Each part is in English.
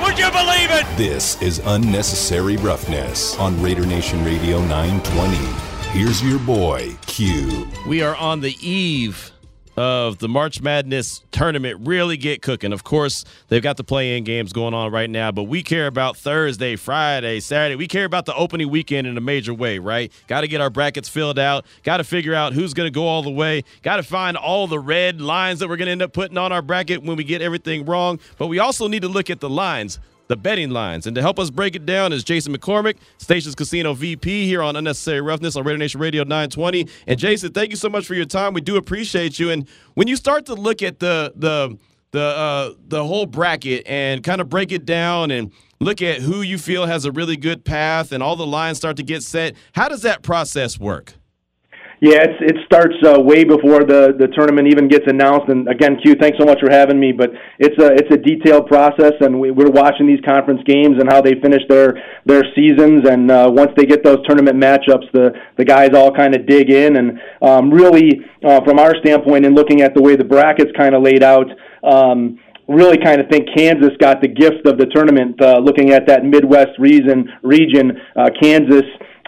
Would you believe it? This is Unnecessary Roughness on Raider Nation Radio 920. Here's your boy, Q. We are on the eve of the March Madness tournament really get cooking. Of course, they've got the play in games going on right now, but we care about Thursday, Friday, Saturday. We care about the opening weekend in a major way, right? Got to get our brackets filled out, got to figure out who's going to go all the way, got to find all the red lines that we're going to end up putting on our bracket when we get everything wrong. But we also need to look at the lines the betting lines. And to help us break it down is Jason McCormick, Stations Casino VP here on Unnecessary Roughness on Raider Nation Radio 920. And Jason, thank you so much for your time. We do appreciate you. And when you start to look at the the the uh, the whole bracket and kind of break it down and look at who you feel has a really good path and all the lines start to get set, how does that process work? Yeah, it's, it starts uh, way before the, the tournament even gets announced. And again, Q, thanks so much for having me. But it's a it's a detailed process, and we, we're watching these conference games and how they finish their their seasons. And uh, once they get those tournament matchups, the the guys all kind of dig in. And um, really, uh, from our standpoint, in looking at the way the brackets kind of laid out. Um, really kind of think Kansas got the gift of the tournament. Uh, looking at that Midwest region, region, uh, Kansas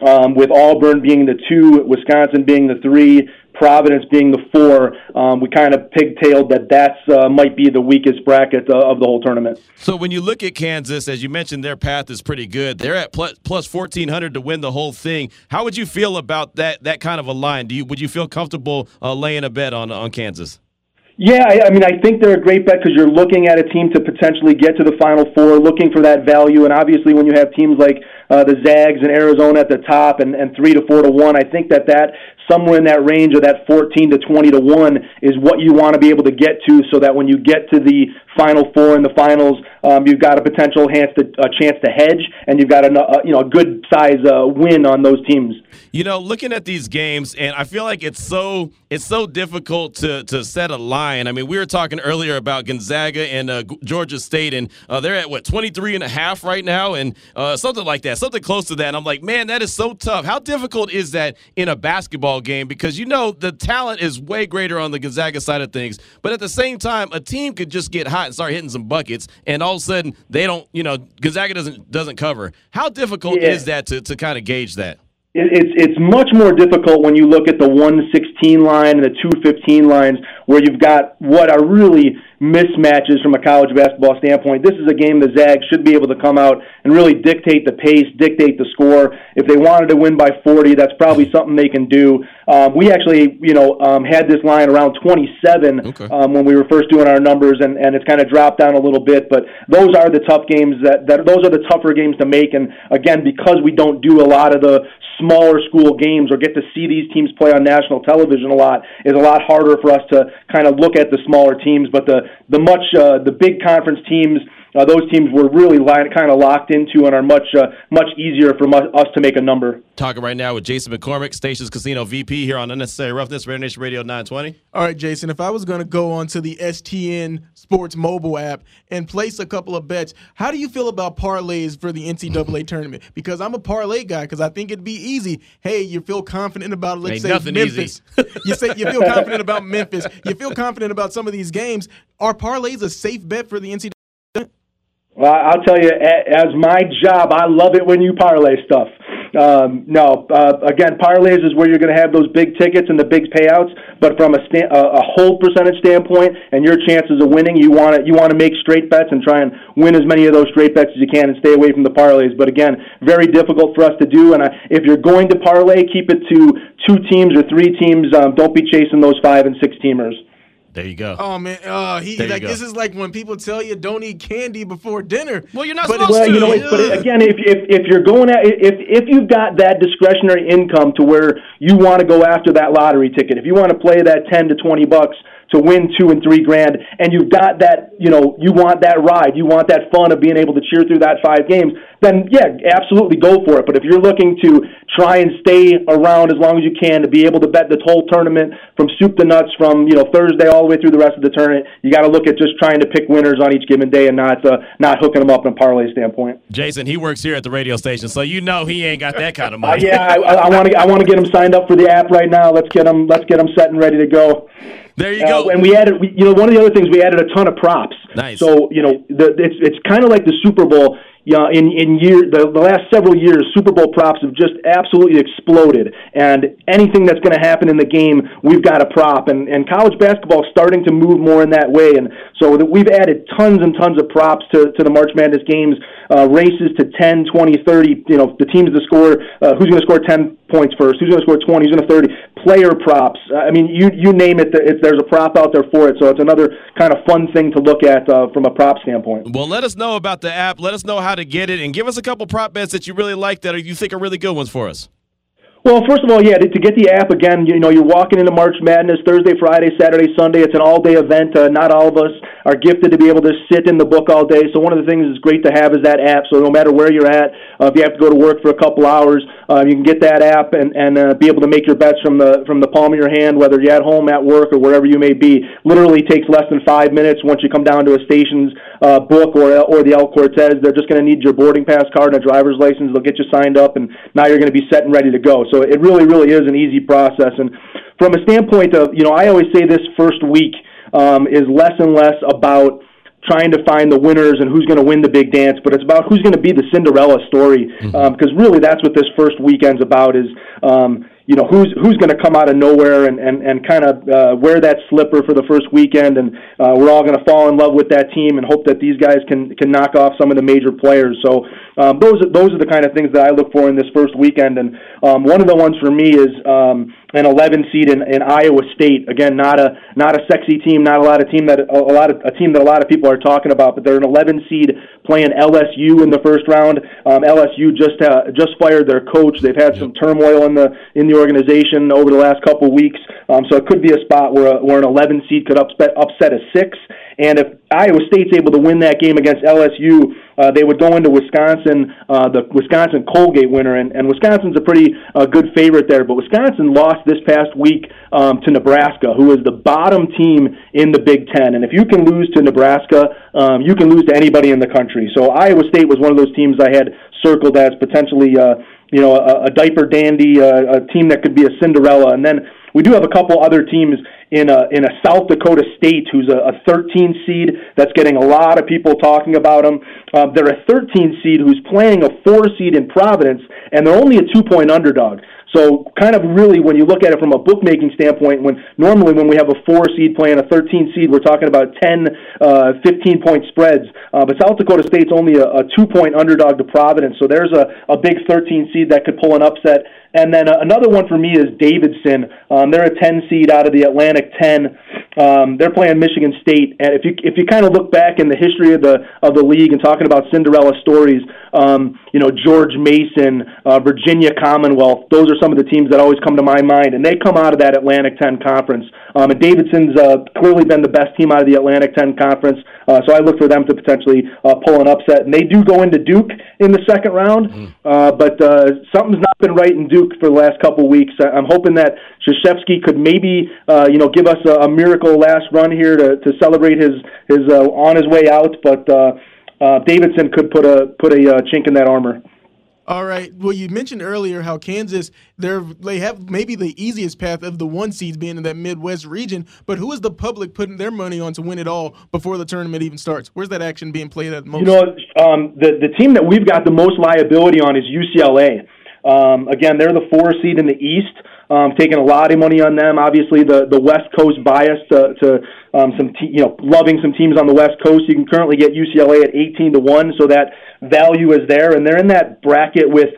um, with Auburn being the two, Wisconsin being the three, Providence being the four. Um, we kind of pigtailed that that uh, might be the weakest bracket uh, of the whole tournament. So when you look at Kansas, as you mentioned, their path is pretty good. They're at plus, plus 1400 to win the whole thing. How would you feel about that that kind of a line? Do you would you feel comfortable uh, laying a bet on on Kansas? Yeah, I, I mean, I think they're a great bet because you're looking at a team to potentially get to the Final Four, looking for that value. And obviously, when you have teams like uh, the Zags and Arizona at the top and, and three to four to one, I think that that somewhere in that range of that 14 to 20 to one is what you want to be able to get to, so that when you get to the Final Four in the finals, um, you've got a potential chance to, a chance to hedge, and you've got a, a you know a good size uh, win on those teams. You know, looking at these games, and I feel like it's so it's so difficult to to set a line. I mean, we were talking earlier about Gonzaga and uh, Georgia State, and uh, they're at what 23 and a half right now, and uh, something like that, something close to that. And I'm like, man, that is so tough. How difficult is that in a basketball game? Because you know the talent is way greater on the Gonzaga side of things, but at the same time, a team could just get hot and start hitting some buckets, and all of a sudden they don't, you know, Gonzaga doesn't doesn't cover. How difficult yeah. is that to to kind of gauge that? It's it's much more difficult when you look at the 116 line and the 215 lines where you've got what are really mismatches from a college basketball standpoint. This is a game the Zags should be able to come out and really dictate the pace, dictate the score. If they wanted to win by 40, that's probably something they can do. Um, we actually, you know, um, had this line around 27 okay. um, when we were first doing our numbers, and, and it's kind of dropped down a little bit. But those are the tough games that, that those are the tougher games to make. And again, because we don't do a lot of the smaller school games or get to see these teams play on national television a lot, is a lot harder for us to kind of look at the smaller teams. But the the much uh, the big conference teams uh, those teams were really line, kind of locked into and are much uh, much easier for mu- us to make a number. Talking right now with Jason McCormick, Stations Casino VP here on Unnecessary Roughness, Raider Nation Radio 920. All right, Jason, if I was going to go onto the STN Sports mobile app and place a couple of bets, how do you feel about parlays for the NCAA tournament? Because I'm a parlay guy because I think it'd be easy. Hey, you feel confident about let's Ain't say Memphis. you say you feel confident about Memphis. You feel confident about some of these games. Are parlays a safe bet for the NCAA? Well, I'll tell you, as my job, I love it when you parlay stuff. Um, no, uh, again, parlays is where you're going to have those big tickets and the big payouts. But from a, sta- a, hold percentage standpoint and your chances of winning, you want to you want to make straight bets and try and win as many of those straight bets as you can and stay away from the parlays. But again, very difficult for us to do. And I, if you're going to parlay, keep it to two teams or three teams. Um, don't be chasing those five and six teamers. There you go. Oh man, uh, he like this is like when people tell you don't eat candy before dinner. Well, you're not but supposed well, to. You know, but again, if, if if you're going at if if you've got that discretionary income to where you want to go after that lottery ticket, if you want to play that ten to twenty bucks to win two and three grand, and you've got that, you know, you want that ride, you want that fun of being able to cheer through that five games, then yeah, absolutely go for it. But if you're looking to try and stay around as long as you can to be able to bet the whole tournament from soup to nuts from you know Thursday all the way through the rest of the tournament, you got to look at just trying to pick winners on each given day and not uh, not hooking them up in a parlay standpoint. Jason, he works here at the radio station, so you know he ain't got that kind of money. Uh, yeah, I want to I want to get him signed up for the app right now. Let's get him let's get him set and ready to go. There you go. Uh, and we added, we, you know, one of the other things we added a ton of props. Nice. So you know, the, it's it's kind of like the Super Bowl yeah, in in year the, the last several years, Super Bowl props have just absolutely exploded. And anything that's going to happen in the game, we've got a prop. And and college basketball is starting to move more in that way. And so that we've added tons and tons of props to, to the March Madness games, uh, races to 10, 20, 30. You know, the teams to score, uh, who's going to score 10 points first, who's going to score 20, who's going to 30. Player props. I mean, you you name it, there's a prop out there for it. So it's another kind of fun thing to look at uh, from a prop standpoint. Well, let us know about the app. Let us know how to get it, and give us a couple prop bets that you really like that you think are really good ones for us. Well, first of all, yeah, to, to, get the app again, you know, you're walking into March Madness Thursday, Friday, Saturday, Sunday. It's an all-day event. Uh, not all of us are gifted to be able to sit in the book all day. So one of the things that's great to have is that app. So no matter where you're at, uh, if you have to go to work for a couple hours, uh, you can get that app and and uh, be able to make your bets from the from the palm of your hand, whether you're at home, at work, or wherever you may be. Literally takes less than five minutes once you come down to a station's uh, book or or the El Cortez. They're just going to need your boarding pass card and a driver's license. They'll get you signed up, and now you're going to be set and ready to go. So it really, really is an easy process. And from a standpoint of, you know, I always say this first week um, is less and less about trying to find the winners and who's going to win the big dance, but it's about who's going to be the Cinderella story. Because mm-hmm. um, really, that's what this first weekend's about. Is um, you know who's who's going to come out of nowhere and and and kind of uh, wear that slipper for the first weekend, and uh, we're all going to fall in love with that team and hope that these guys can can knock off some of the major players. So um, those are, those are the kind of things that I look for in this first weekend, and um, one of the ones for me is. Um, an 11 seed in, in Iowa State. Again, not a not a sexy team, not a lot of team that a, lot of a team that a lot of people are talking about. But they're an 11 seed playing LSU in the first round. Um, LSU just uh, just fired their coach. They've had some turmoil in the in the organization over the last couple weeks. Um, so it could be a spot where a, where an 11 seed could upset upset a six. And if Iowa State's able to win that game against LSU, uh, they would go into Wisconsin, uh, the Wisconsin Colgate winner, and, and Wisconsin's a pretty uh, good favorite there. But Wisconsin lost this past week um, to Nebraska, who is the bottom team in the Big Ten. And if you can lose to Nebraska, um, you can lose to anybody in the country. So Iowa State was one of those teams I had circled as potentially, uh, you know, a, a diaper dandy, uh, a team that could be a Cinderella. And then we do have a couple other teams in a in a South Dakota State who's a, a 13 seed that's getting a lot of people talking about them. Um, they're a 13 seed who's playing a four seed in Providence, and they're only a two point underdog. So, kind of really, when you look at it from a bookmaking standpoint, when normally when we have a four seed playing a 13 seed, we're talking about 10, uh, 15 point spreads. Uh, but South Dakota State's only a, a two point underdog to Providence, so there's a, a big 13 seed that could pull an upset. And then uh, another one for me is Davidson. Um, they're a 10 seed out of the Atlantic 10. Um, they're playing Michigan State, and if you if you kind of look back in the history of the of the league and talking about Cinderella stories, um, you know George Mason, uh, Virginia Commonwealth, those are some of the teams that always come to my mind, and they come out of that Atlantic 10 conference. Um, and Davidson's uh, clearly been the best team out of the Atlantic 10 conference, uh, so I look for them to potentially uh, pull an upset. And they do go into Duke in the second round, mm. uh, but uh, something's not been right in Duke for the last couple weeks. I'm hoping that Krzyzewski could maybe, uh, you know, give us a, a miracle last run here to, to celebrate his his uh, on his way out. But uh, uh, Davidson could put a put a uh, chink in that armor. All right. Well, you mentioned earlier how Kansas they're they have maybe the easiest path of the one seeds being in that Midwest region, but who is the public putting their money on to win it all before the tournament even starts? Where's that action being played at most? You know, um, the the team that we've got the most liability on is UCLA. Um, again, they're the four seed in the East um, taking a lot of money on them. Obviously, the the West Coast bias to, to um, some te- you know loving some teams on the West Coast. You can currently get UCLA at 18 to one, so that value is there, and they're in that bracket with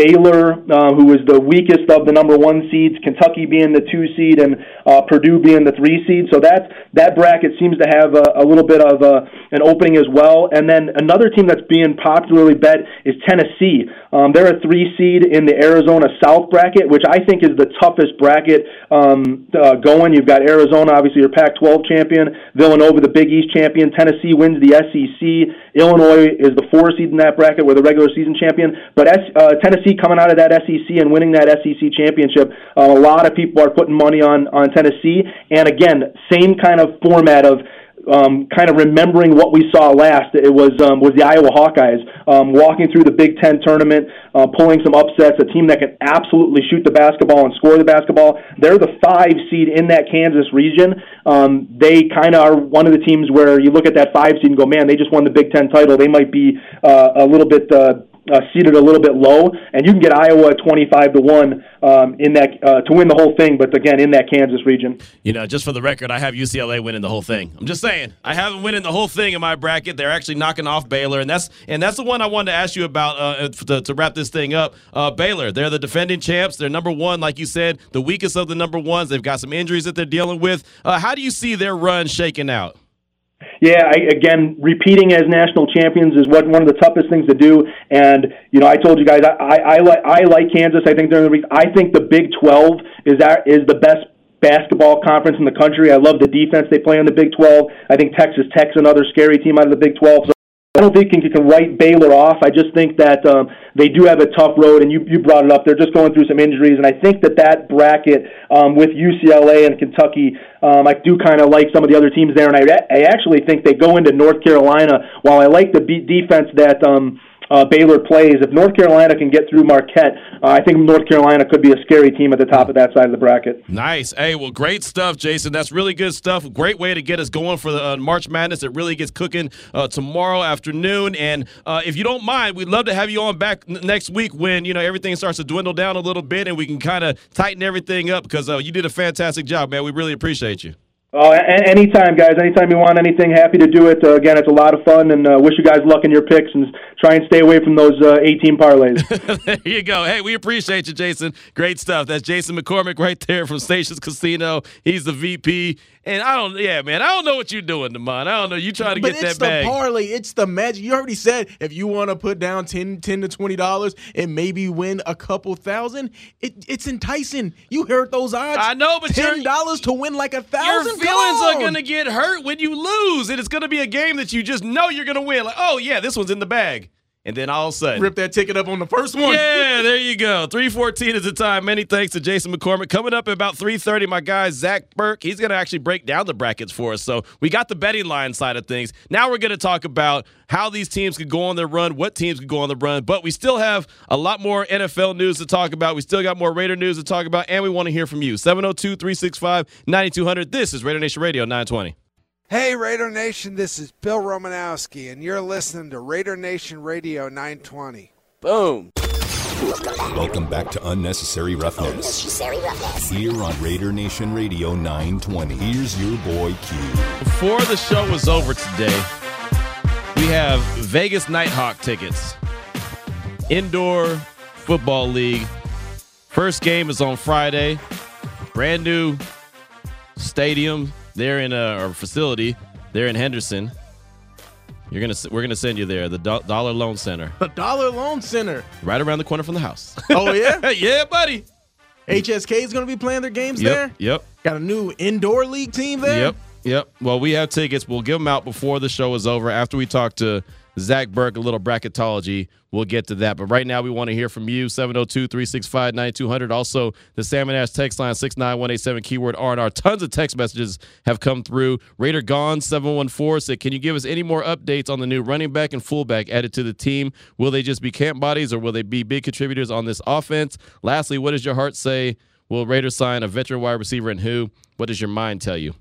Baylor, uh, who was the weakest of the number one seeds, Kentucky being the two seed, and uh, Purdue being the three seed. So that that bracket seems to have a, a little bit of a, an opening as well. And then another team that's being popularly bet is Tennessee. Um, they're a three seed in the Arizona South bracket, which I think is the toughest bracket um, uh, going. You've got Arizona, obviously your Pac-12 champion, Villanova, the Big East champion. Tennessee wins the SEC. Illinois is the four seed in that bracket, with the regular season champion. But S, uh, Tennessee coming out of that SEC and winning that SEC championship, uh, a lot of people are putting money on on Tennessee. And again, same kind of format of um, kind of remembering what we saw last. It was um, was the Iowa Hawkeyes um, walking through the Big Ten tournament, uh, pulling some upsets. A team that can absolutely shoot the basketball and score the basketball. They're the five seed in that Kansas region. Um, they kind of are one of the teams where you look at that five seed and go, man, they just won the Big Ten title. They might be uh, a little bit. Uh, uh, seeded a little bit low, and you can get Iowa twenty-five to one um, in that uh, to win the whole thing. But again, in that Kansas region, you know, just for the record, I have UCLA winning the whole thing. I'm just saying, I have them winning the whole thing in my bracket. They're actually knocking off Baylor, and that's and that's the one I wanted to ask you about uh, to, to, wrap this thing up. Uh, Baylor, they're the defending champs. They're number one, like you said, the weakest of the number ones. They've got some injuries that they're dealing with. Uh, how do you see their run shaking out? Yeah, I, again, repeating as national champions is what one of the toughest things to do. And you know, I told you guys, I I, I like I like Kansas. I think they're the. I think the Big Twelve is that is the best basketball conference in the country. I love the defense they play in the Big 12. I think Texas Tech's another scary team out of the Big 12. So I don't think you can write Baylor off. I just think that um, they do have a tough road, and you, you brought it up. They're just going through some injuries, and I think that that bracket um, with UCLA and Kentucky, um, I do kind of like some of the other teams there, and I, I actually think they go into North Carolina. While I like the defense that um, uh, Baylor plays. If North Carolina can get through Marquette, uh, I think North Carolina could be a scary team at the top of that side of the bracket. Nice. Hey, well, great stuff, Jason. That's really good stuff. Great way to get us going for the uh, March Madness. It really gets cooking uh, tomorrow afternoon. And uh, if you don't mind, we'd love to have you on back n- next week when you know everything starts to dwindle down a little bit and we can kind of tighten everything up because uh, you did a fantastic job, man. We really appreciate you. Oh, anytime, guys. Anytime you want anything, happy to do it. Uh, again, it's a lot of fun, and uh, wish you guys luck in your picks, and try and stay away from those uh, 18 parlays. there you go. Hey, we appreciate you, Jason. Great stuff. That's Jason McCormick right there from Stations Casino. He's the VP and I don't, yeah, man, I don't know what you're doing, Demond. I don't know. You trying to but get that bag. It's the parlay. It's the magic. You already said if you want to put down 10, 10 to twenty dollars and maybe win a couple thousand, it, it's enticing. You heard those odds. I know, but ten dollars to win like a thousand. Your feelings are gonna get hurt when you lose, and it's gonna be a game that you just know you're gonna win. Like, oh yeah, this one's in the bag. And then all of a sudden, rip that ticket up on the first one. Yeah, there you go. 314 is the time. Many thanks to Jason McCormick. Coming up at about 330, my guy Zach Burke, he's going to actually break down the brackets for us. So we got the betting line side of things. Now we're going to talk about how these teams could go on their run, what teams could go on the run. But we still have a lot more NFL news to talk about. We still got more Raider news to talk about, and we want to hear from you. 702 365 9200. This is Raider Nation Radio 920. Hey, Raider Nation, this is Bill Romanowski, and you're listening to Raider Nation Radio 920. Boom. Welcome back to Unnecessary Roughness. Unnecessary Roughness. Here on Raider Nation Radio 920. Here's your boy Q. Before the show was over today, we have Vegas Nighthawk tickets. Indoor Football League. First game is on Friday. Brand new stadium they're in uh, a or facility. They're in Henderson. You're gonna we're gonna send you there. The Do- Dollar Loan Center. The Dollar Loan Center. Right around the corner from the house. Oh yeah, yeah, buddy. HSK is gonna be playing their games yep, there. Yep. Got a new indoor league team there. Yep. Yep. Well, we have tickets. We'll give them out before the show is over. After we talk to Zach Burke, a little bracketology. We'll get to that. But right now, we want to hear from you, 702 365 9200. Also, the Salmon Ash text line, 69187, keyword R&R. Tons of text messages have come through. Raider Gone, 714, said, Can you give us any more updates on the new running back and fullback added to the team? Will they just be camp bodies or will they be big contributors on this offense? Lastly, what does your heart say? Will Raiders sign a veteran wide receiver and who? What does your mind tell you?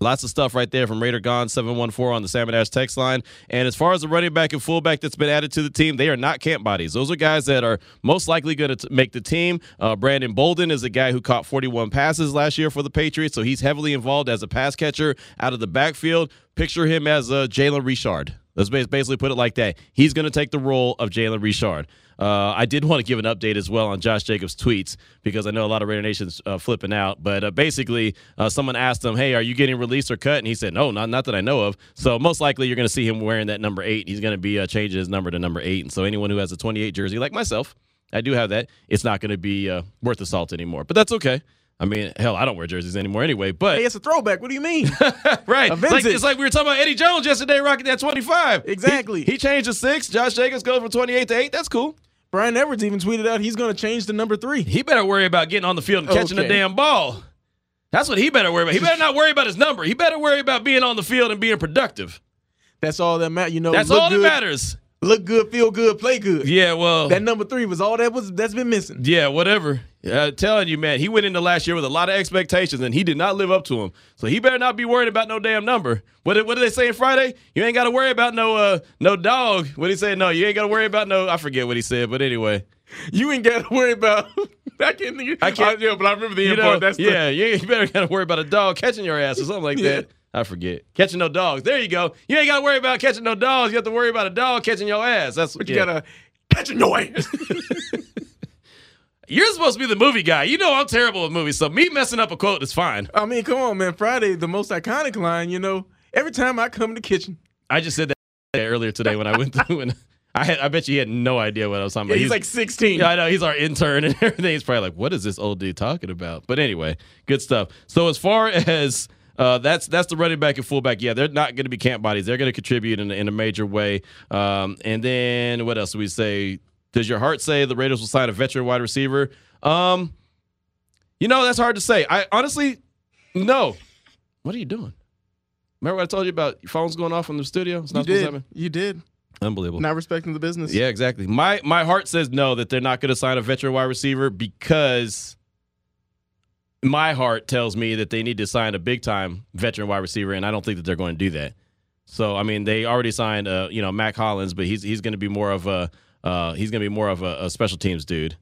Lots of stuff right there from Raider Gone 714 on the Salmon Ash text line. And as far as the running back and fullback that's been added to the team, they are not camp bodies. Those are guys that are most likely going to make the team. Uh, Brandon Bolden is a guy who caught 41 passes last year for the Patriots, so he's heavily involved as a pass catcher out of the backfield. Picture him as uh, Jalen Richard. Let's basically put it like that. He's going to take the role of Jalen Richard. Uh, I did want to give an update as well on Josh Jacobs' tweets because I know a lot of Raider Nation's uh, flipping out. But uh, basically, uh, someone asked him, "Hey, are you getting released or cut?" And he said, "No, not not that I know of." So most likely, you're going to see him wearing that number eight. He's going to be uh, changing his number to number eight. And so anyone who has a 28 jersey, like myself, I do have that. It's not going to be uh, worth the salt anymore. But that's okay. I mean, hell, I don't wear jerseys anymore anyway. But Hey, it's a throwback. What do you mean? right, like, it's like we were talking about Eddie Jones yesterday, rocking that 25. Exactly. He, he changed to six. Josh Jacobs goes from 28 to eight. That's cool. Bryan Edwards even tweeted out he's going to change to number three. He better worry about getting on the field and catching the damn ball. That's what he better worry about. He better not worry about his number. He better worry about being on the field and being productive. That's all that matters. You know, That's look all good, that matters. Look good, feel good, play good. Yeah, well, That number three was all that was that's been missing. yeah, whatever. Telling you, man, he went into last year with a lot of expectations and he did not live up to them. So he better not be worried about no damn number. What did, what did they say in Friday? You ain't got to worry about no uh no dog. What did he say? No, you ain't got to worry about no. I forget what he said, but anyway. You ain't got to worry about. I can't think. I can't- yeah, but I remember the You end know, part. That's the- yeah, you, ain't- you better got to worry about a dog catching your ass or something like that. I forget. Catching no dogs. There you go. You ain't got to worry about catching no dogs. You have to worry about a dog catching your ass. That's you yeah. gotta catch in your ass. You're supposed to be the movie guy. You know I'm terrible with movies, so me messing up a quote is fine. I mean, come on, man. Friday, the most iconic line. You know, every time I come in the kitchen, I just said that earlier today when I went through and I had I bet you he had no idea what I was talking yeah, about. he's like 16. Yeah, I know. He's our intern and everything. He's probably like, what is this old dude talking about? But anyway, good stuff. So as far as uh, that's that's the running back and fullback. Yeah, they're not going to be camp bodies. They're going to contribute in, in a major way. Um, and then what else do we say? Does your heart say the Raiders will sign a veteran wide receiver? Um, you know that's hard to say. I honestly, no. What are you doing? Remember what I told you about your phones going off in the studio? It's you not supposed to did. happen. You did. Unbelievable. Not respecting the business. Yeah, exactly. My my heart says no that they're not going to sign a veteran wide receiver because my heart tells me that they need to sign a big time veteran wide receiver, and I don't think that they're going to do that. So I mean, they already signed uh, you know Mack Hollins, but he's he's going to be more of a uh, he's going to be more of a, a special teams dude.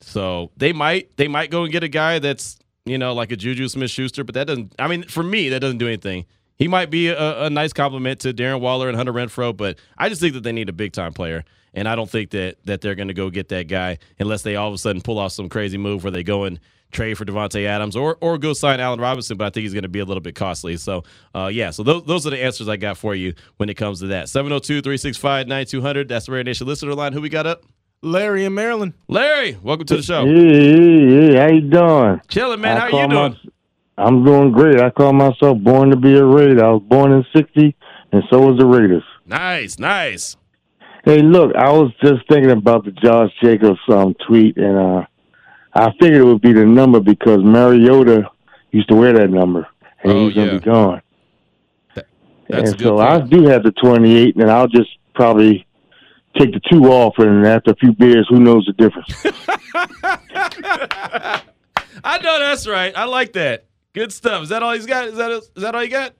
So they might they might go and get a guy that's you know like a Juju Smith Schuster, but that doesn't. I mean, for me, that doesn't do anything. He might be a, a nice complement to Darren Waller and Hunter Renfrow, but I just think that they need a big time player, and I don't think that that they're going to go get that guy unless they all of a sudden pull off some crazy move where they go and trade for Davante Adams or or go sign Allen Robinson, but I think he's going to be a little bit costly. So, uh, yeah, so those, those are the answers I got for you when it comes to that. 702 365 9200. That's the Raider Nation listener line. Who we got up? Larry in Maryland. Larry, welcome to the show. Hey, hey, hey, how you doing? Chilling, man. I how you doing? My, I'm doing great. I call myself born to be a Raider. I was born in '60, and so was the Raiders. Nice, nice. Hey, look, I was just thinking about the Josh Jacobs um, tweet, and uh, I figured it would be the number because Mariota used to wear that number, and Oh, he's gonna yeah. be gone. That's a and good so I do have the 28, and I'll just probably take the two off, and after a few beers, who knows the difference? I know that's right. I like that. Good stuff. Is that all he's got? Is that is that all you got?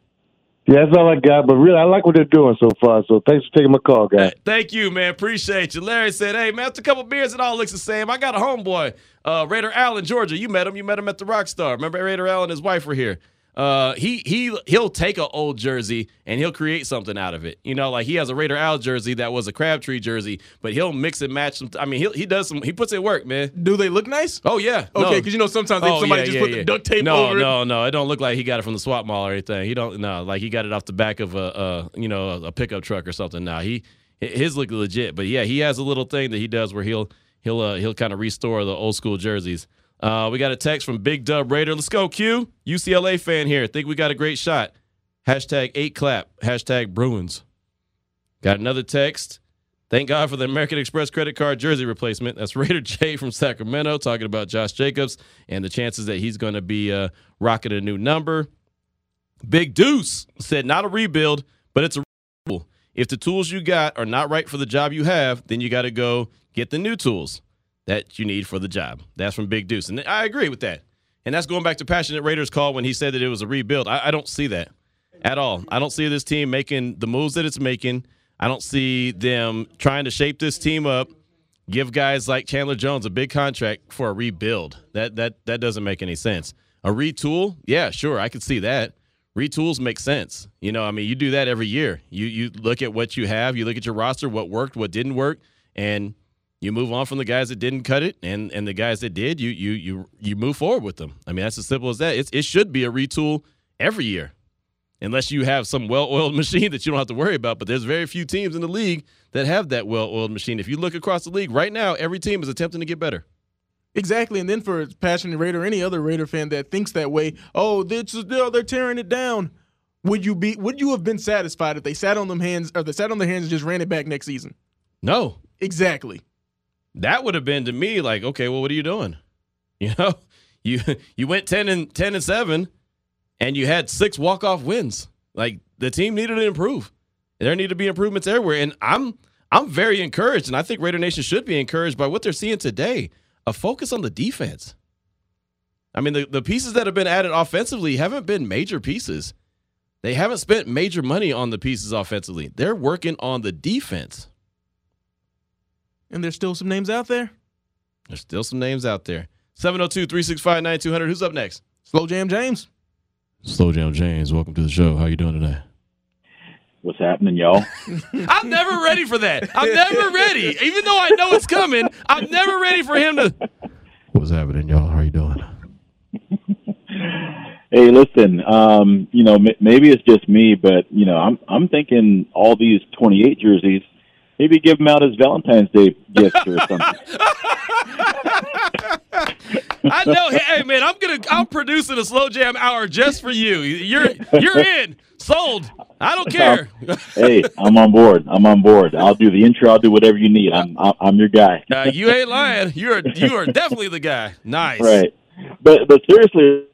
Yeah, that's all I got. But really, I like what they're doing so far. So thanks for taking my call, guys. Thank you, man. Appreciate you. Larry said, "Hey, man, after a couple beers, it all looks the same. I got a homeboy, uh, Raider Allen, Georgia. You met him. You met him at the Rockstar. Remember, Raider Allen and his wife were here. Uh, he he he'll take an old jersey and he'll create something out of it. You know, like he has a Raider Al jersey that was a Crabtree jersey, but he'll mix and match some. I mean, he he does some. He puts in work, man. Do they look nice? Oh yeah. Okay, No. because you know sometimes they, Oh, somebody yeah, just yeah, put yeah. the duct tape no, over it. No, no, it don't look like he got it from the swap mall or anything. He don't no, like he got it off the back of a, a you know a, a pickup truck or something. Now he his look legit, but yeah, he has a little thing that he does where he'll he'll uh, he'll kind of restore the old school jerseys. Uh, we got a text from Big Dub Raider. Let's go, Q. UCLA fan here. Think we got a great shot. Hashtag eight clap. Hashtag Bruins. Got another text. Thank God for the American Express credit card jersey replacement. That's Raider J from Sacramento talking about Josh Jacobs and the chances that he's going to be uh, rocking a new number. Big Deuce said, not a rebuild, but it's a rebuild. If the tools you got are not right for the job you have, then you got to go get the new tools that you need for the job. That's from Big Deuce. And I agree with that. And that's going back to Passionate Raiders call when he said that it was a rebuild. I, I don't see that at all. I don't see this team making the moves that it's making. I don't see them trying to shape this team up, give guys like Chandler Jones a big contract for a rebuild. That that that doesn't make any sense. A retool, yeah, sure, I could see that. Retools make sense. You know, I mean, you do that every year. You you look at what you have, you look at your roster, what worked, what didn't work, and you move on from the guys that didn't cut it, and and the guys that did, you you you you move forward with them. I mean, that's as simple as that. It's, it should be a retool every year, unless you have some well-oiled machine that you don't have to worry about. But there's very few teams in the league that have that well-oiled machine. If you look across the league right now, every team is attempting to get better. Exactly, and then for a passionate Raider, any other Raider fan that thinks that way, oh, they're, they're tearing it down. Would you be? Would you have been satisfied if they sat on them hands, or they sat on their hands and just ran it back next season? No, exactly. That would have been to me like, okay, well, what are you doing? You know, you you went ten and ten and seven, and you had six walk off wins. Like the team needed to improve. There need to be improvements everywhere, and I'm I'm very encouraged, and I think Raider Nation should be encouraged by what they're seeing today. A focus on the defense. I mean, the, the pieces that have been added offensively haven't been major pieces. They haven't spent major money on the pieces offensively. They're working on the defense. And there's still some names out there? There's still some names out there. 702 365 9200. Who's up next? Slow Jam James. Slow Jam James, welcome to the show. How you doing today? What's happening, y'all? I'm never ready for that. I'm never ready. Even though I know it's coming, I'm never ready for him to. What's happening, y'all? How you doing? hey, listen. Um, you know, m- maybe it's just me, but you know, I'm I'm thinking all these 28 jerseys. Maybe give him out as Valentine's Day gift or something. I know. Hey, man, I'm gonna. I'm producing a slow jam hour just for you. You're you're in. Sold. I don't care. hey, I'm on board. I'm on board. I'll do the intro. I'll do whatever you need. I'm I'm your guy. uh, you ain't lying. You're you are definitely the guy. Nice. Right. But but seriously,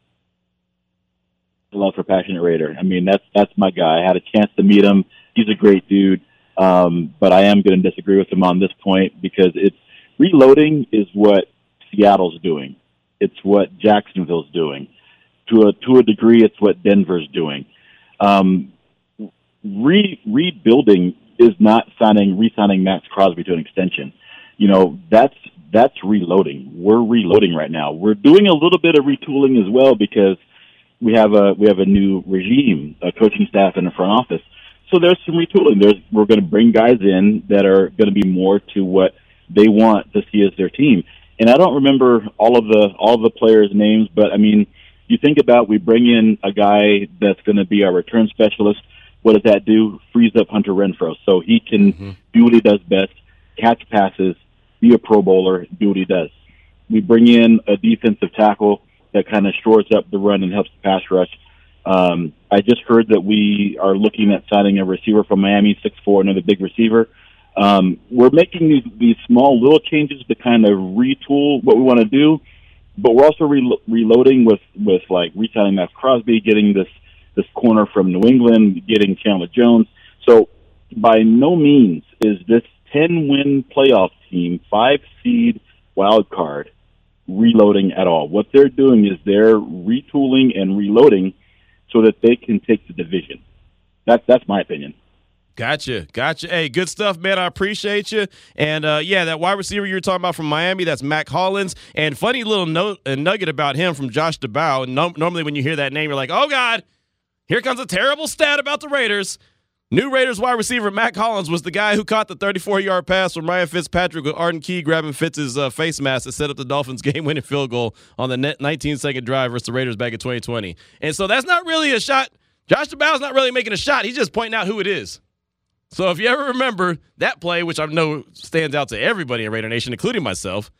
love for passionate Raider. I mean, that's that's my guy. I had a chance to meet him. He's a great dude. Um, but I am going to disagree with him on this point because it's reloading is what Seattle's doing. It's what Jacksonville's doing. To a to a degree, it's what Denver's doing. Um, re rebuilding is not signing re-signing Maxx Crosby to an extension. You know that's that's reloading. We're reloading right now. We're doing a little bit of retooling as well because we have a we have a new regime, a coaching staff, and a front office. So there's some retooling. There's we're going to bring guys in that are going to be more to what they want to see as their team. And I don't remember all of the all of the players' names, but I mean, you think about we bring in a guy that's going to be our return specialist. What does that do? Frees up Hunter Renfrow so he can mm-hmm. do what he does best: catch passes, be a Pro Bowler, do what he does. We bring in a defensive tackle that kind of shores up the run and helps the pass rush. Um, I just heard that we are looking at signing a receiver from Miami, six four, another big receiver. Um, we're making these these small little changes to kind of retool what we want to do, but we're also re- reloading with with like resigning Maxx Crosby, getting this this corner from New England, getting Chandler Jones. So by no means is this ten win playoff team, five seed wild card, reloading at all. What they're doing is they're retooling and reloading so that they can take the division. That's that's my opinion. Gotcha, gotcha. Hey, good stuff, man. I appreciate you. And uh, yeah, that wide receiver you were talking about from Miami, that's Mack Hollins. And funny little note, a nugget about him from Josh Dubow. No, normally, when you hear that name, you're like, oh God, here comes a terrible stat about the Raiders. New Raiders wide receiver Mack Hollins was the guy who caught the 34-yard pass from Ryan Fitzpatrick with Arden Key grabbing Fitz's uh, face mask to set up the Dolphins' game-winning field goal on the 19-second drive versus the Raiders back in 2020. And so that's not really a shot. Josh Dubow's not really making a shot. He's just pointing out who it is. So if you ever remember that play, which I know stands out to everybody in Raider Nation, including myself,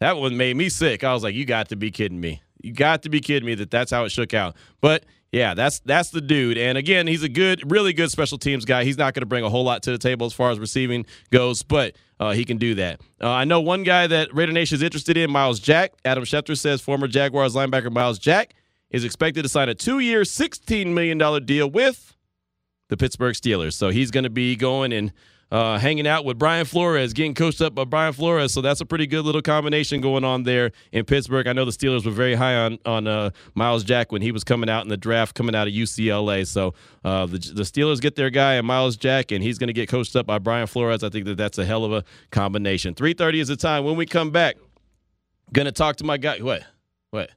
that one made me sick. I was like, "You got to be kidding me! You got to be kidding me that that's how it shook out." But yeah, that's that's the dude. And again, he's a good, really good special teams guy. He's not going to bring a whole lot to the table as far as receiving goes, but uh, he can do that. Uh, I know one guy that Raider Nation is interested in, Myles Jack. Adam Schefter says former Jaguars linebacker Myles Jack is expected to sign a two-year, $16 million deal with the Pittsburgh Steelers. So he's going to be going and uh, hanging out with Brian Flores, getting coached up by Brian Flores. So that's a pretty good little combination going on there in Pittsburgh. I know the Steelers were very high on on uh, Myles Jack when he was coming out in the draft, coming out of UCLA. So uh, the, the Steelers get their guy, and Myles Jack, and he's going to get coached up by Brian Flores. I think that that's a hell of a combination. Three thirty is the time when we come back. Going to talk to my guy. What? What?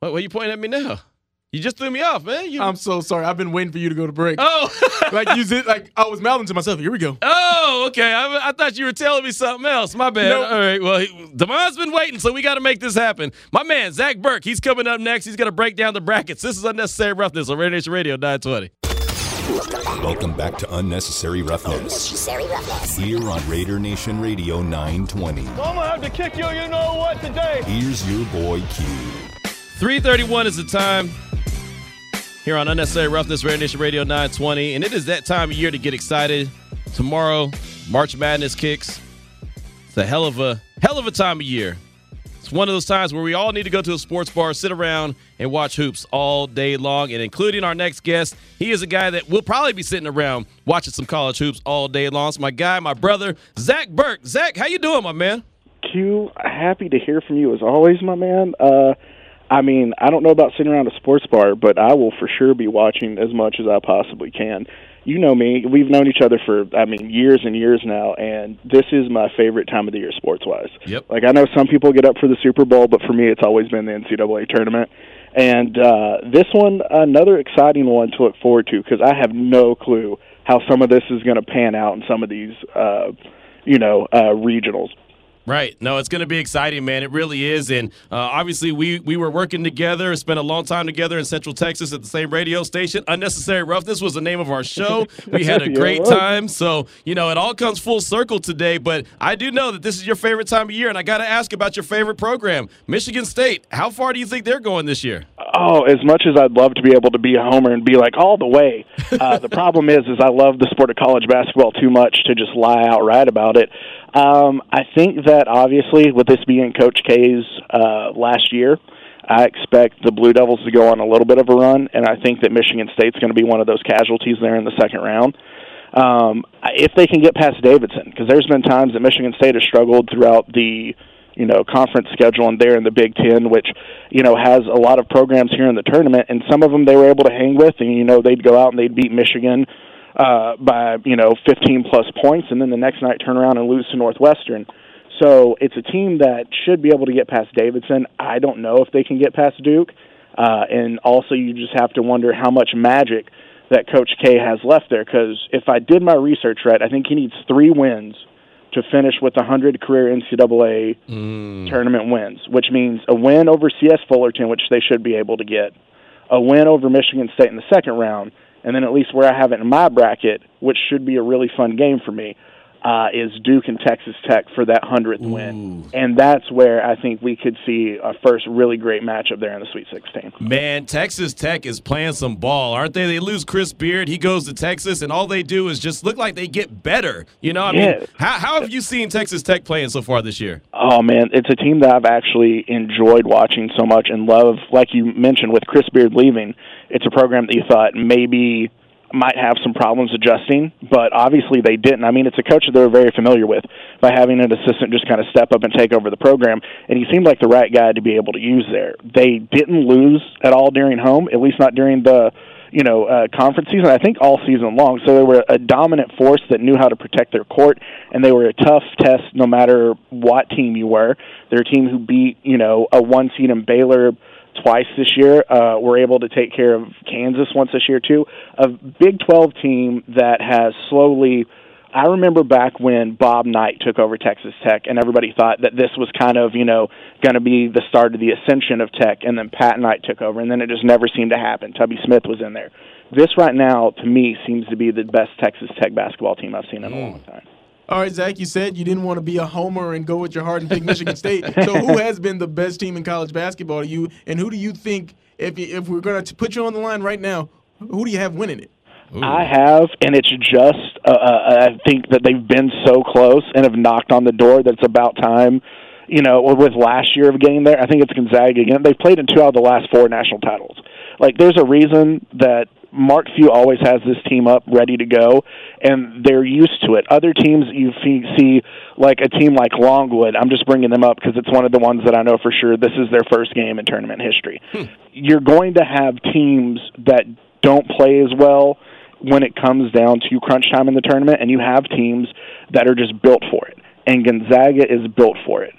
What? What are you pointing at me now? You just threw me off, man. You... I'm so sorry. I've been waiting for you to go to break. Oh, like you did. Like I was mouthing to myself. Here we go. Oh, okay. I, I thought you were telling me something else. My bad. Nope. All right. Well, he, Devon's been waiting, so we got to make this happen. My man, Zach Burke, he's coming up next. He's going to break down the brackets. This is Unnecessary Roughness on Raider Nation Radio 920. Welcome back to Unnecessary Roughness. Unnecessary roughness. Here on Raider Nation Radio 920. I'm gonna have to kick you, you know what, today. Here's your boy Q. 331 is the time here on Unnecessary Roughness, Raider Nation Radio 920. And it is that time of year to get excited. Tomorrow, March Madness kicks. It's a hell of a hell of a time of year. It's one of those times where we all need to go to a sports bar, sit around, and watch hoops all day long. And including our next guest, he is a guy that will probably be sitting around watching some college hoops all day long. It's my guy, my brother, Zach Burke. Zach, how you doing, my man? Q, happy to hear from you as always, my man. Uh, I mean, I don't know about sitting around a sports bar, but I will for sure be watching as much as I possibly can. You know me; we've known each other for, I mean, years and years now, and this is my favorite time of the year, sports-wise. Yep. Like I know some people get up for the Super Bowl, but for me, it's always been the NCAA tournament. And uh, this one, another exciting one to look forward to because I have no clue how some of this is going to pan out in some of these, uh, you know, uh, regionals. Right. No, it's going to be exciting, man. It really is. And uh, obviously, we we were working together, spent a long time together in Central Texas at the same radio station. Unnecessary Roughness was the name of our show. We had a great time. So, you know, it all comes full circle today. But I do know that this is your favorite time of year. And I got to ask about your favorite program, Michigan State. How far do you think they're going this year? Oh, as much as I'd love to be able to be a homer and be like all the way, uh, the problem is, is I love the sport of college basketball too much to just lie outright about it. Um, I think that obviously, with this being Coach K's uh, last year, I expect the Blue Devils to go on a little bit of a run, and I think that Michigan State's going to be one of those casualties there in the second round. Um, if they can get past Davidson, because there's been times that Michigan State has struggled throughout the you know conference schedule and there in the Big Ten, which you know has a lot of programs here in the tournament, and some of them they were able to hang with, and you know they'd go out and they'd beat Michigan uh, by you know 15 plus points, and then the next night turn around and lose to Northwestern. So it's a team that should be able to get past Davidson. I don't know if they can get past Duke, uh, and also you just have to wonder how much magic that Coach K has left there. Because if I did my research right, I think he needs three wins to finish with 100 career NCAA tournament wins, which means a win over CS Fullerton, which they should be able to get, a win over Michigan State in the second round, and then at least where I have it in my bracket, which should be a really fun game for me, uh, is Duke and Texas Tech for that hundredth win, and that's where I think we could see a first really great matchup there in the Sweet 16. Man, Texas Tech is playing some ball, aren't they? They lose Chris Beard. He goes to Texas, and all they do is just look like they get better. You know, I mean, how, how have you seen Texas Tech playing so far this year? Oh man, it's a team that I've actually enjoyed watching so much and love. Like you mentioned, with Chris Beard leaving, it's a program that you thought maybe might have some problems adjusting, but obviously they didn't. I mean, it's a coach that they're very familiar with by having an assistant just kind of step up and take over the program, and he seemed like the right guy to be able to use there. They didn't lose at all during home, at least not during the you know, uh, conference season, I think all season long. So they were a dominant force that knew how to protect their court, and they were a tough test no matter what team you were. They're a team who beat, you know, a one seed in Baylor twice this year. Uh, were able to take care of Kansas once this year too. A Big 12 team that has slowly. I remember back when Bob Knight took over Texas Tech, and everybody thought that this was kind of, you know, going to be the start of the ascension of Tech, and then Pat Knight took over, and then it just never seemed to happen. Tubby Smith was in there. This right now, to me, seems to be the best Texas Tech basketball team I've seen in a long time. All right, Zach, you said you didn't want to be a homer and go with your heart and pick Michigan State. So, who has been the best team in college basketball to you, and who do you think, if you, if we're going to put you on the line right now, who do you have winning it? I have, and it's just uh, uh, I think that they've been so close and have knocked on the door that it's about time. You know, with last year of getting there, I think it's Gonzaga again. They've played in two out of the last four national titles. Like, there's a reason that Mark Few always has this team up ready to go, and they're used to it. Other teams you see, see like a team like Longwood, I'm just bringing them up because it's one of the ones that I know for sure this is their first game in tournament history. Hmm. You're going to have teams that don't play as well when it comes down to crunch time in the tournament, and you have teams that are just built for it. And Gonzaga is built for it.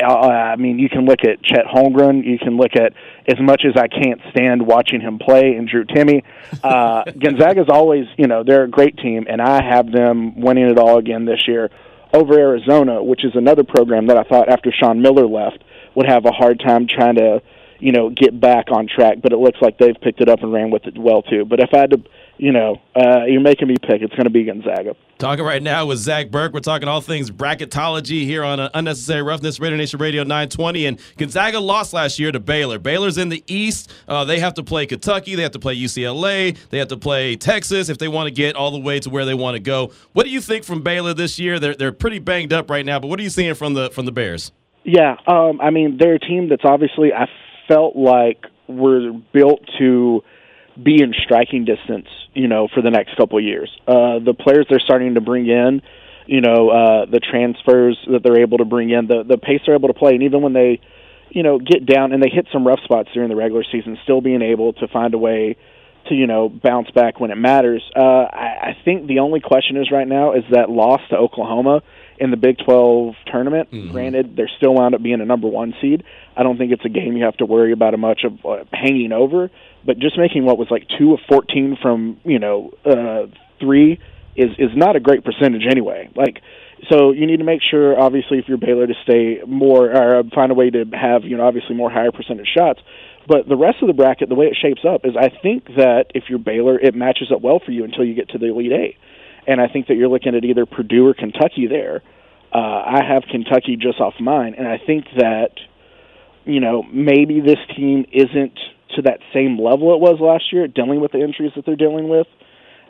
Uh, I mean, you can look at Chet Holmgren. You can look at as much as I can't stand watching him play and Drew Timme. Uh, Gonzaga's always, you know, they're a great team, and I have them winning it all again this year over Arizona, which is another program that I thought after Sean Miller left would have a hard time trying to, you know, get back on track. But it looks like they've picked it up and ran with it well too. But if I had to, you know, uh, you're making me pick, it's going to be Gonzaga. Talking right now with Zach Burke. We're talking all things bracketology here on uh, Unnecessary Roughness, Raider Nation Radio 920. And Gonzaga lost last year to Baylor. Baylor's in the East. Uh, they have to play Kentucky. They have to play UCLA. They have to play Texas if they want to get all the way to where they want to go. What do you think from Baylor this year? They're they're pretty banged up right now, but what are you seeing from the from the Bears? Yeah, um, I mean they're a team that's obviously I felt like we're built to be in striking distance, you know, for the next couple of years. Uh, the players they're starting to bring in, you know, uh, the transfers that they're able to bring in, the the pace they're able to play, and even when they, you know, get down and they hit some rough spots during the regular season, still being able to find a way to you know bounce back when it matters. Uh, I, I think the only question is right now is that loss to Oklahoma in the Big 12 tournament. Mm-hmm. Granted, they're still wound up being a number one seed. I don't think it's a game you have to worry about a much of uh, hanging over but just making what was like two of fourteen from you know uh, three is is not a great percentage anyway. Like, so you need to make sure, obviously, if you're Baylor, to stay more or find a way to have you know obviously more higher percentage shots. But the rest of the bracket, the way it shapes up, is I think that if you're Baylor, it matches up well for you until you get to the Elite Eight, and I think that you're looking at either Purdue or Kentucky there. Uh, I have Kentucky just off mine, and I think that you know maybe this team isn't to that same level it was last year, dealing with the injuries that they're dealing with,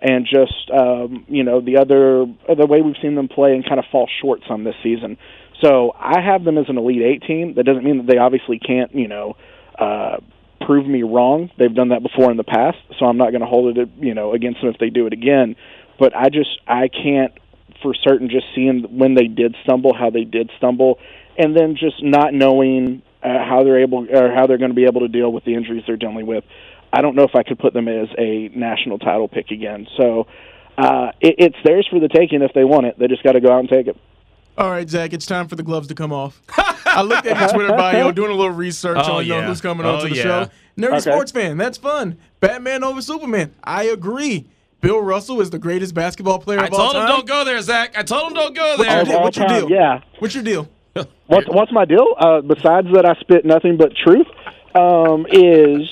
and just um, you know the other the way we've seen them play and kind of fall short some this season. So I have them as an Elite Eight team. That doesn't mean that they obviously can't you know uh, prove me wrong. They've done that before in the past, so I'm not going to hold it you know against them if they do it again. But I just I can't for certain just seeing when they did stumble, how they did stumble, and then just not knowing uh, how they're able or how they're going to be able to deal with the injuries they're dealing with. I don't know if I could put them as a national title pick again. So uh, it, it's theirs for the taking if they want it. They just got to go out and take it. All right, Zach, it's time for the gloves to come off. I looked at your Twitter bio, doing a little research oh, on yeah. who's coming oh, on to the yeah. show. Nerdy Okay. sports fan, that's fun. Batman over Superman, I agree. Bill Russell is the greatest basketball player I of all time. I told him don't go there, Zach. I told him don't go What's there. your, deal? all What's your deal? yeah. What's your deal? What's what's my deal? Uh, besides that, I spit nothing but truth. Um, is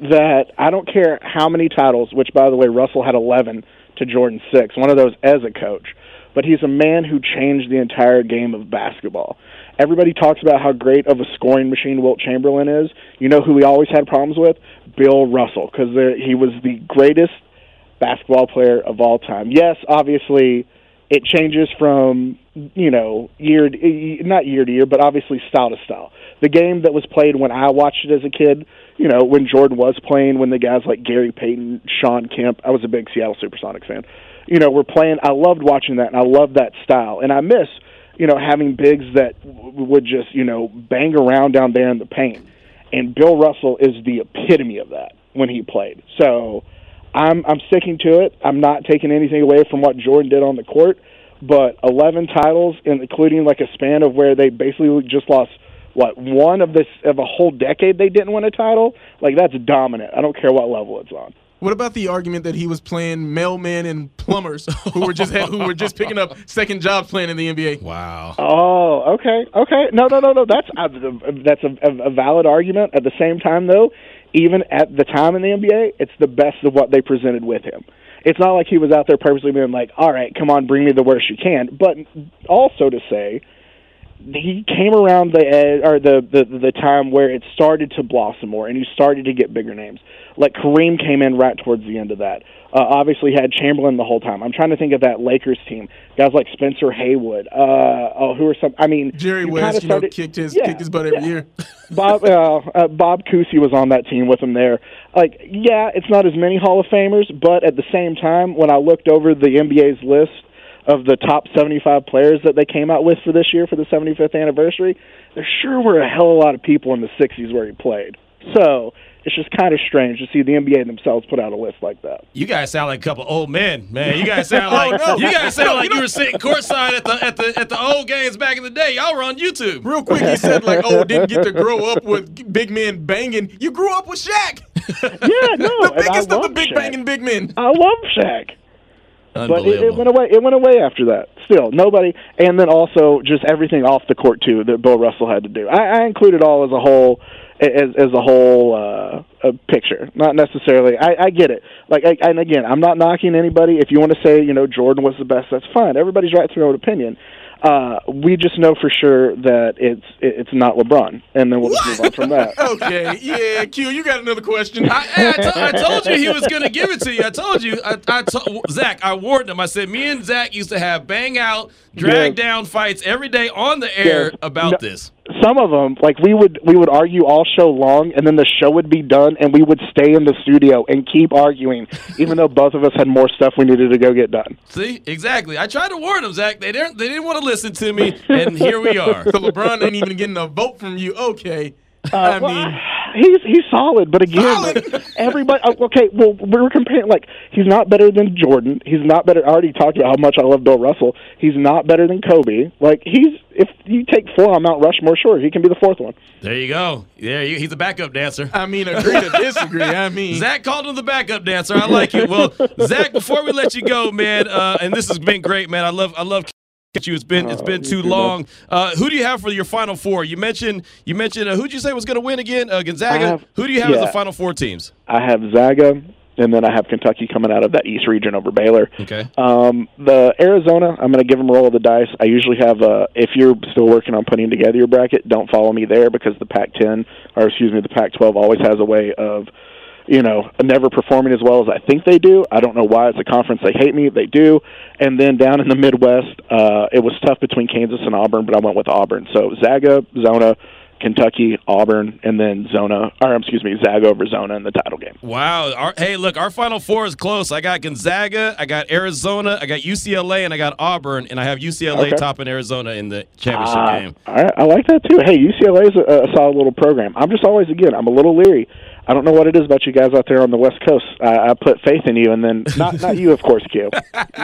that I don't care how many titles. Which, by the way, Russell had eleven to Jordan six. One of those as a coach, but he's a man who changed the entire game of basketball. Everybody talks about how great of a scoring machine Wilt Chamberlain is. You know who we always had problems with? Bill Russell, because he was the greatest basketball player of all time. Yes, obviously, it changes from you know year to, not year to year, but obviously style to style. The game that was played when I watched it as a kid, you know, when Jordan was playing, when the guys like Gary Payton, Shawn Kemp, I was a big Seattle SuperSonics fan. You know, were playing. I loved watching that, and I loved that style. And I miss, you know, having bigs that w- would just you know bang around down there in the paint. And Bill Russell is the epitome of that when he played. So. I'm I'm sticking to it. I'm not taking anything away from what Jordan did on the court, but 11 titles, including like a span of where they basically just lost what one of this of a whole decade they didn't win a title. Like that's dominant. I don't care what level it's on. What about the argument that he was playing mailmen and plumbers who were just who were just picking up second jobs playing in the NBA? Wow. Oh, okay, okay. No, no, no, no. That's uh, that's a, a valid argument. At the same time, though, even at the time in the NBA, it's the best of what they presented with him. It's not like he was out there purposely being like, "All right, come on, bring me the worst you can." But also to say, he came around the ed- or the, the the time where it started to blossom more, and you started to get bigger names. Like Kareem came in right towards the end of that. Uh, obviously, had Chamberlain the whole time. I'm trying to think of that Lakers team. Guys like Spencer Haywood. Uh, oh, who are some? I mean, Jerry West, kinda you know, started- kicked his Yeah, kicked his butt every yeah. year. Bob uh, uh, Bob Cousy was on that team with him there. Like, yeah, it's not as many Hall of Famers, but at the same time, when I looked over the NBA's list of the top 75 players that they came out with for this year for the 75th anniversary, there sure were a hell of a lot of people in the 60s where he played. So it's just kind of strange to see the NBA themselves put out a list like that. You guys sound like a couple old men, man. You guys sound like Oh, no. you guys sound like you you were sitting courtside at the at the at the old games back in the day. Y'all were on YouTube. Real quick, he said like, "Oh, didn't get to grow up with big men banging." You grew up with Shaq, Yeah, no, the biggest of the big Shaq. banging big men. I love Shaq. But it, it went away. It went away after that. Still, nobody. And then also just everything off the court too that Bill Russell had to do. I, I include it all as a whole, as as a whole uh, a picture. Not necessarily. I, I get it. Like, I, and again, I'm not knocking anybody. If you want to say, you know, Jordan was the best, that's fine. Everybody's right to their own opinion. Uh, we just know for sure that it's it's not LeBron, and then we'll just move on from that. Okay, yeah, Q, you got another question. I, I, to- I told you he was going to give it to you. I told you. I, I to- Zach, I warned him. I said, me and Zach used to have bang out, drag Yeah. down fights every day on the air Yeah. about No. this. Some of them like we would we would argue all show long and then the show would be done and we would stay in the studio and keep arguing even though both of us had more stuff we needed to go get done See, exactly. I tried to warn them, Zach. They didn't. They didn't want to listen to me, and here we are. so LeBron ain't even getting a vote from you. Okay, uh, I mean, he's he's solid but again Solid? like, everybody oh, okay well we're comparing like he's not better than jordan he's not better i already talked about how much i love bill russell he's not better than kobe like he's if you take four on mount rushmore sure he can be the fourth one There you go. There, you, he's a backup dancer. I mean, agree to disagree. I mean, Zach called him the backup dancer. I like it. Well, Zach, before we let you go, man, uh, and this has been great, man. I love, I love you. It's been, it's been too long. Uh, who do you have for your final four? You mentioned, you mentioned, uh, who'd you say was going to win again? Uh, Gonzaga. Have- who do you have as the final four teams? i have zaga and then i have kentucky coming out of that east region over baylor Okay. Um, the Arizona, I'm going to give them a roll of the dice. I usually have a. If you're still working on putting together your bracket, don't follow me there because the Pac-10 or excuse me, the Pac-12 always has a way of, you know, never performing as well as I think they do. I don't know why it's a conference they hate me. They do. And then down in the Midwest, uh, it was tough between Kansas and Auburn, but I went with Auburn. So Zaga, Zona. Kentucky, Auburn, and then Zona, or excuse me, Zaga over Zona in the title game. Wow. Our, hey, look, our final four is close. I got Gonzaga, I got Arizona, I got UCLA, and I got Auburn, and I have UCLA Okay. topping Arizona in the championship Ah, game. All right, I like that too. Hey, UCLA is a, a solid little program. I'm just always again, I'm a little leery. I don't know what it is about you guys out there on the West Coast. I, I put faith in you, and then not not you, of course, Q.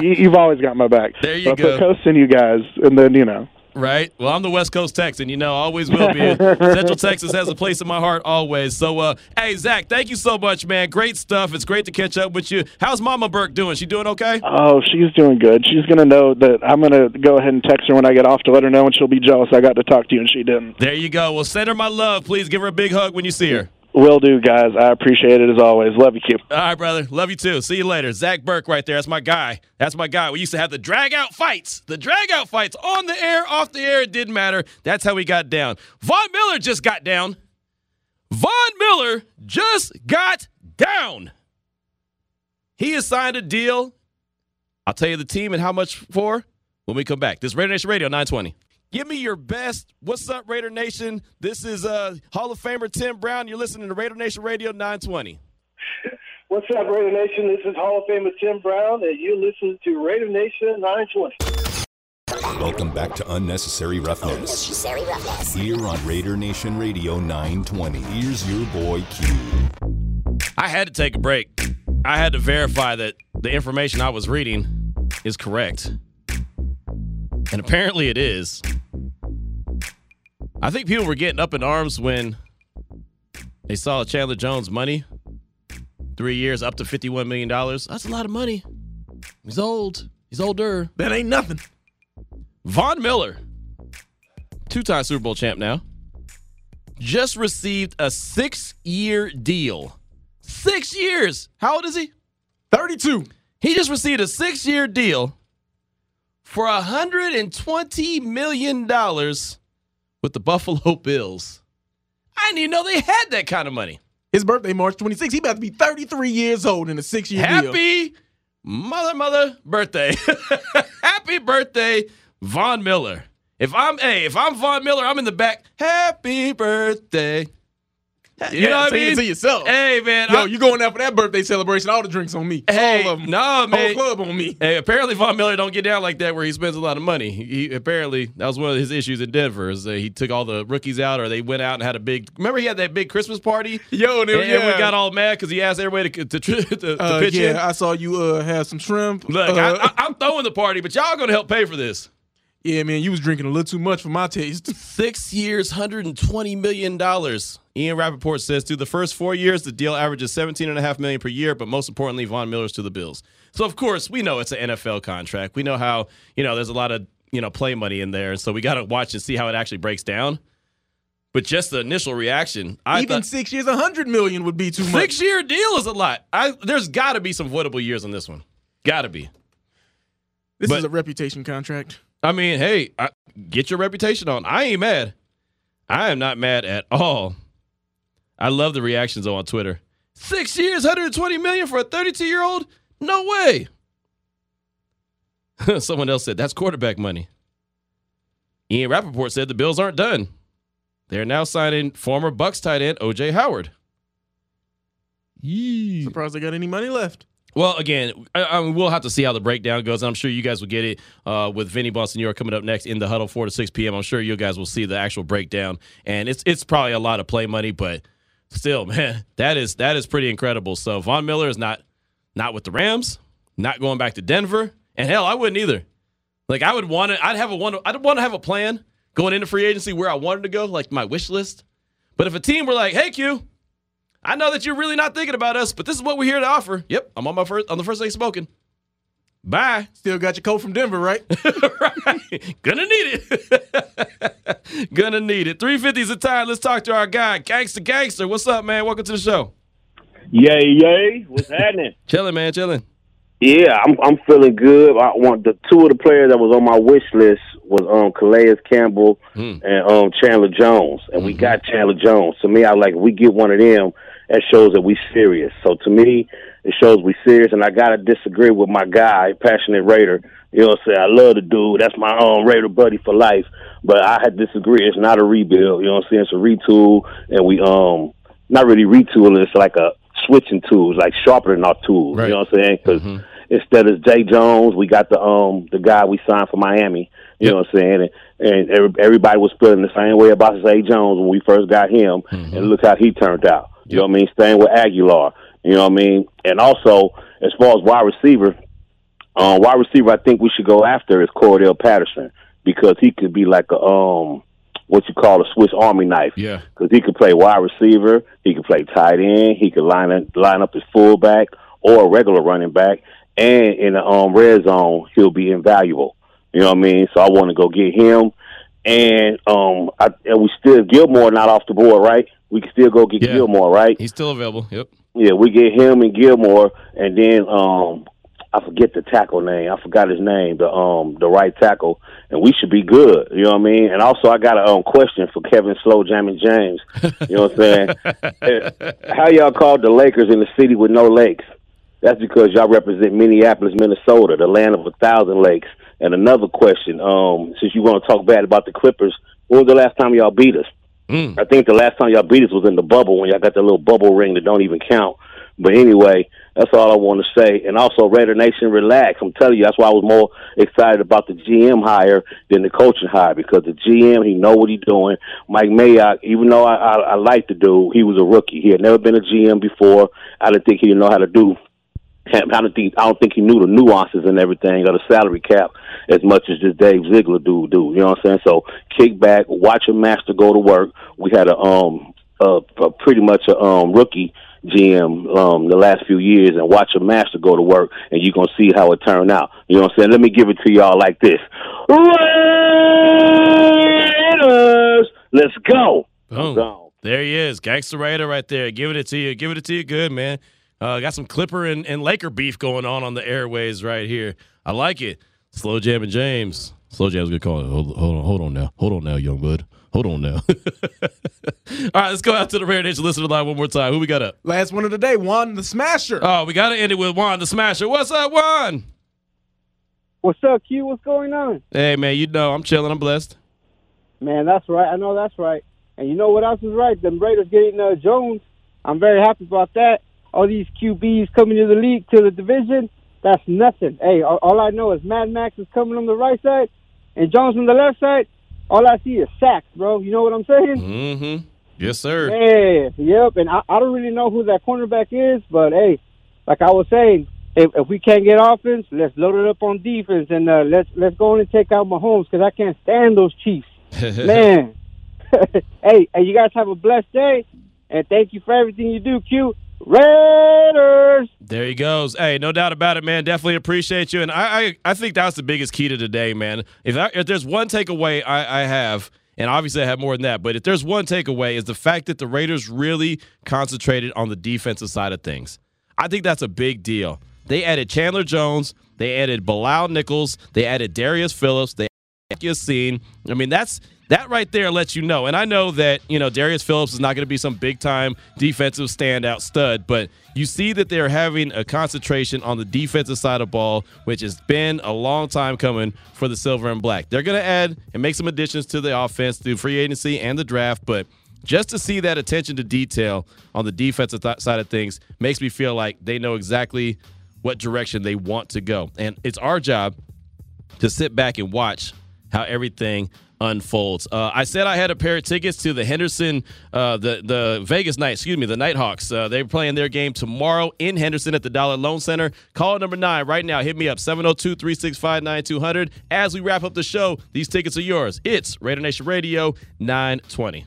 You, you've always got my back. There you but I go. put coast in you guys, and then you know. Right. Well, I'm the West Coast Texan. You know, always will be. Central Texas has a place in my heart always. So, uh, hey, Zach, thank you so much, man. Great stuff. It's great to catch up with you. How's Mama Burke doing? She doing okay? Oh, she's doing good. She's gonna know that I'm gonna go ahead and text her when I get off to let her know, and she'll be jealous I got to talk to you and she didn't. There you go. Well, send her my love. Please give her a big hug when you see her. Will do, guys. I appreciate it as always. Love you, Q. All right, brother. Love you too. See you later. Zach Burke right there. That's my guy. That's my guy. We used to have the drag out fights. The drag out fights on the air, off the air. It didn't matter. That's how we got down. Von Miller just got down. Von Miller just got down. He has signed a deal. I'll tell you the team and how much for when we come back. This is Raider Nation Radio 920. Give me your best. What's up, Raider Nation? This is uh, Hall of Famer Tim Brown. You're listening to Raider Nation Radio 920. What's up, Raider Nation? This is Hall of Famer Tim Brown, and you listen to Raider Nation 920. Welcome back to Unnecessary Roughness. Unnecessary roughness. Here on Raider Nation Radio 920. Here's your boy Q. I had to take a break. I had to verify that the information I was reading is correct. And apparently it is. I think people were getting up in arms when they saw Chandler Jones' money. Three years, up to $51 million. That's a lot of money. He's old. He's older. that ain't nothing. Von Miller, two time Super Bowl champ now, just received a six year deal. Six years. How old is he? 32. He just received a six year deal for $120 million with the Buffalo Bills. I didn't even know they had that kind of money. His birthday, March 26th. He about to be 33 years old in a six year deal. Happy mother, mother birthday. Happy birthday, Von Miller. If I'm hey, if I'm Von Miller, I'm in the back. Happy birthday. You Yeah, know what I mean? to yourself. Hey man, Yo, I- you going out for that birthday celebration? All the drinks on me. Hey, all of them. no, Whole man. club on me. Hey, apparently Von Miller don't get down like that where he spends a lot of money. He, apparently that was one of his issues in Denver is that he took all the rookies out or they went out and had a big. Remember he had that big Christmas party. Yo, and And yeah. got all mad because he asked everybody to to, to, to Uh, pitch yeah, in. I saw you uh, have some shrimp. Look, Uh, I, I, I'm throwing the party, but y'all gonna help pay for this. Yeah, man, you was drinking a little too much for my taste. Six years, $120 million. Ian Rapoport says through the first four years, the deal averages 17.5 million per year, but most importantly, Von Miller's to the Bills. So, of course, we know it's an NFL contract. We know how, you know, there's a lot of, you know, play money in there. And so we got to watch and see how it actually breaks down. But just the initial reaction, I Even thought six years, a hundred million would be too much. six year deal is a lot. I There's got to be some voidable years on this one. Got to be. This but- is a reputation contract. I mean, hey, I, get your reputation on. I ain't mad. I am not mad at all. I love the reactions on Twitter. Six years, 120 million for a 32 year old? No way. Someone else said that's quarterback money. Ian Rapoport said the Bills aren't done. They're now signing former Bucks tight end OJ Howard. Yee. Surprised they got any money left. Well, again, I, I we'll have to see how the breakdown goes. I'm sure you guys will get it uh, with Vinny Bonsignore coming up next in the huddle, four to six p.m. I'm sure you guys will see the actual breakdown, and it's it's probably a lot of play money, but still, man, that is that is pretty incredible. So Von Miller is not not with the Rams, not going back to Denver, and hell, I wouldn't either. Like I would want to, I'd have a one, I'd want to have a plan going into free agency where I wanted to go, like my wish list. But if a team were like, "Hey, Q, I know that you're really not thinking about us, but this is what we're here to offer." Yep, I'm on my first on the first day smoking. Bye. Still got your coat from Denver, right? right. Gonna need it. Gonna need it. 350 is the time. Let's talk to our guy, Gangster Gangster. What's up, man? Welcome to the show. Yay, yay. What's happening? Chilling, man, chilling. Yeah, I'm I'm feeling good. I want the two of the players that was on my wish list was um Calais Campbell Hmm. and um Chandler Jones. And Mm-hmm. we got Chandler Jones. To me I like if we get one of them, that shows that we serious. So to me, it shows we serious and I gotta disagree with my guy, passionate Raider. You know what I'm saying? I love the dude. That's my own Raider buddy for life. But I had to disagree. It's not a rebuild, you know what I'm saying? It's a retool and we um not really retool, it's like a switching tools, like sharpening our tools. You know what I'm saying? Because instead of Zay Jones, we got the um the guy we signed for Miami. You know what I'm saying? And, and everybody was feeling the same way about Zay Jones when we first got him, and look how he turned out. You know what I mean? Staying with Aguilar. You know what I mean? And also, as far as wide receiver, um, wide receiver, I think we should go after is Cordell Patterson because he could be like a um what you call a Swiss Army knife. Yeah. because he could play wide receiver, he could play tight end, he could line up, line up as fullback or a regular running back, and in the um, red zone he'll be invaluable. You know what I mean? So I want to go get him, and um, I, and we still Gilmore not off the board, right? We can still go get Yeah. Gilmore, right? He's still available. Yep. Yeah, we get him and Gilmore, and then um, I forget the tackle name. I forgot his name. The um, the right tackle, and we should be good. You know what I mean? And also, I got a um, question for Kevin Slow Jamming James. You know what I'm saying? How y'all called the Lakers in the city with no lakes? That's because y'all represent Minneapolis, Minnesota, the land of a thousand lakes. And another question, um, since you want to talk bad about the Clippers, when was the last time y'all beat us? Mm. I think the last time y'all beat us was in the bubble when y'all got that little bubble ring that don't even count. But anyway, that's all I want to say. And also, Raider Nation, relax. I'm telling you, that's why I was more excited about the GM hire than the coaching hire because the GM, he know what he's doing. Mike Mayock, even though I, I, I like the dude, he was a rookie. He had never been a GM before. I didn't think he didn't know how to do I don't think I don't think he knew the nuances and everything of the salary cap as much as this Dave Ziegler dude do. You know what I'm saying? So kick back, watch a master go to work. We had a um a, a pretty much a um rookie GM um the last few years and watch a master go to work and you're gonna see how it turned out. You know what I'm saying? Let me give it to y'all like this. Raiders, let's go. Boom. There he is, Gangster Raider right there. Giving it to you. Giving it to you good, man. Uh, got some Clipper and, and Laker beef going on on the airways right here. I like it. Slow Jam and James. Slow Jam's good call. Hold, hold on, hold on now. Hold on now, young bud. Hold on now. All right, let's go out to the Raider Nation listener line one more time. Who we got up? Last one of the day, Juan the Smasher. Oh, we got to end it with Juan the Smasher. What's up, Juan? What's up, Q? What's going on? Hey, man, you know I'm chilling. I'm blessed. Man, that's right. I know that's right. And you know what else is right? The Raiders getting uh, Jones. I'm very happy about that. All these QBs coming to the league, to the division, that's nothing. Hey, all, all I know is Mad Max is coming on the right side and Jones on the left side. All I see is sacks, bro. You know what I'm saying? Mm-hmm. Yes, sir. Yeah, yep. And I, I don't really know who that cornerback is, but hey, like I was saying, if, if we can't get offense, let's load it up on defense and uh, let's let's go in and take out Mahomes because I can't stand those Chiefs, man. hey, hey, you guys have a blessed day, and thank you for everything you do, Q. Raiders. There he goes. Hey, no doubt about it, man. Definitely appreciate you, and I I, I think that's the biggest key to today, man. If I, if there's one takeaway I, I have. And obviously, I have more than that. But if there's one takeaway, is the fact that the Raiders really concentrated on the defensive side of things. I think that's a big deal. They added Chandler Jones, they added Bilal Nichols, they added Darius Phillips, they added Ya-Sin. I mean, that's that right there lets you know. And I know that, you know, Darius Phillips is not going to be some big time defensive standout stud, but you see that they're having a concentration on the defensive side of ball, which has been a long time coming for the silver and black. They're going to add and make some additions to the offense through free agency and the draft, but just to see that attention to detail on the defensive th- side of things makes me feel like they know exactly what direction they want to go. And it's our job to sit back and watch how everything unfolds. Uh, I said I had a pair of tickets to the Henderson, uh, the the Vegas night. Excuse me, the Knight Hawks. Uh, they're playing their game tomorrow in Henderson at the Dollar Loan Center. Call number nine right now. Hit me up 702-365-9200. As we wrap up the show, these tickets are yours. It's Raider Nation Radio 920.